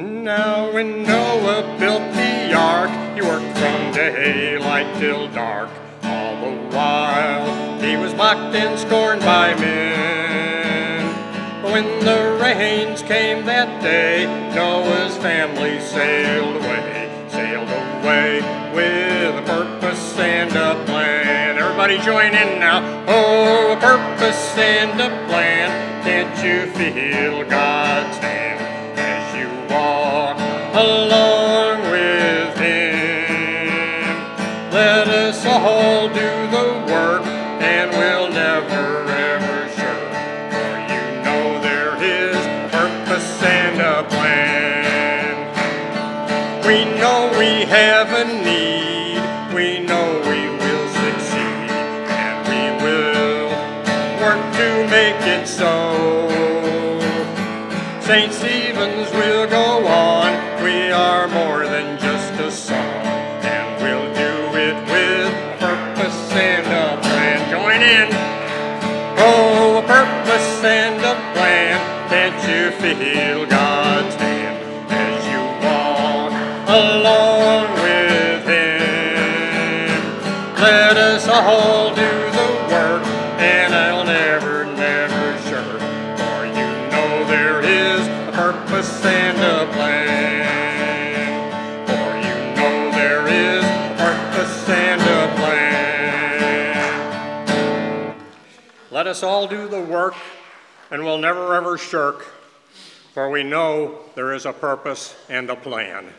Now when Noah built the ark, he worked from daylight till dark. All the while he was mocked and scorned by men. But when the rains came that day, Noah's family sailed away, sailed away with a purpose and a plan. Everybody join in now. Oh, a purpose and a plan. Can't you feel God's hand Us do the work and we'll never ever shirk. For you know there is purpose and a plan. We know we have a need. We know we will succeed. And we will work to make it so. St. Stephen's will go Can't you feel God's hand as you walk along with Him? Let us all do the work, and I'll never, never shirk. For you know there is a purpose and a plan. For you know there is a purpose and a plan. Let us all do the work, and we'll never ever shirk, for we know there is a purpose and a plan.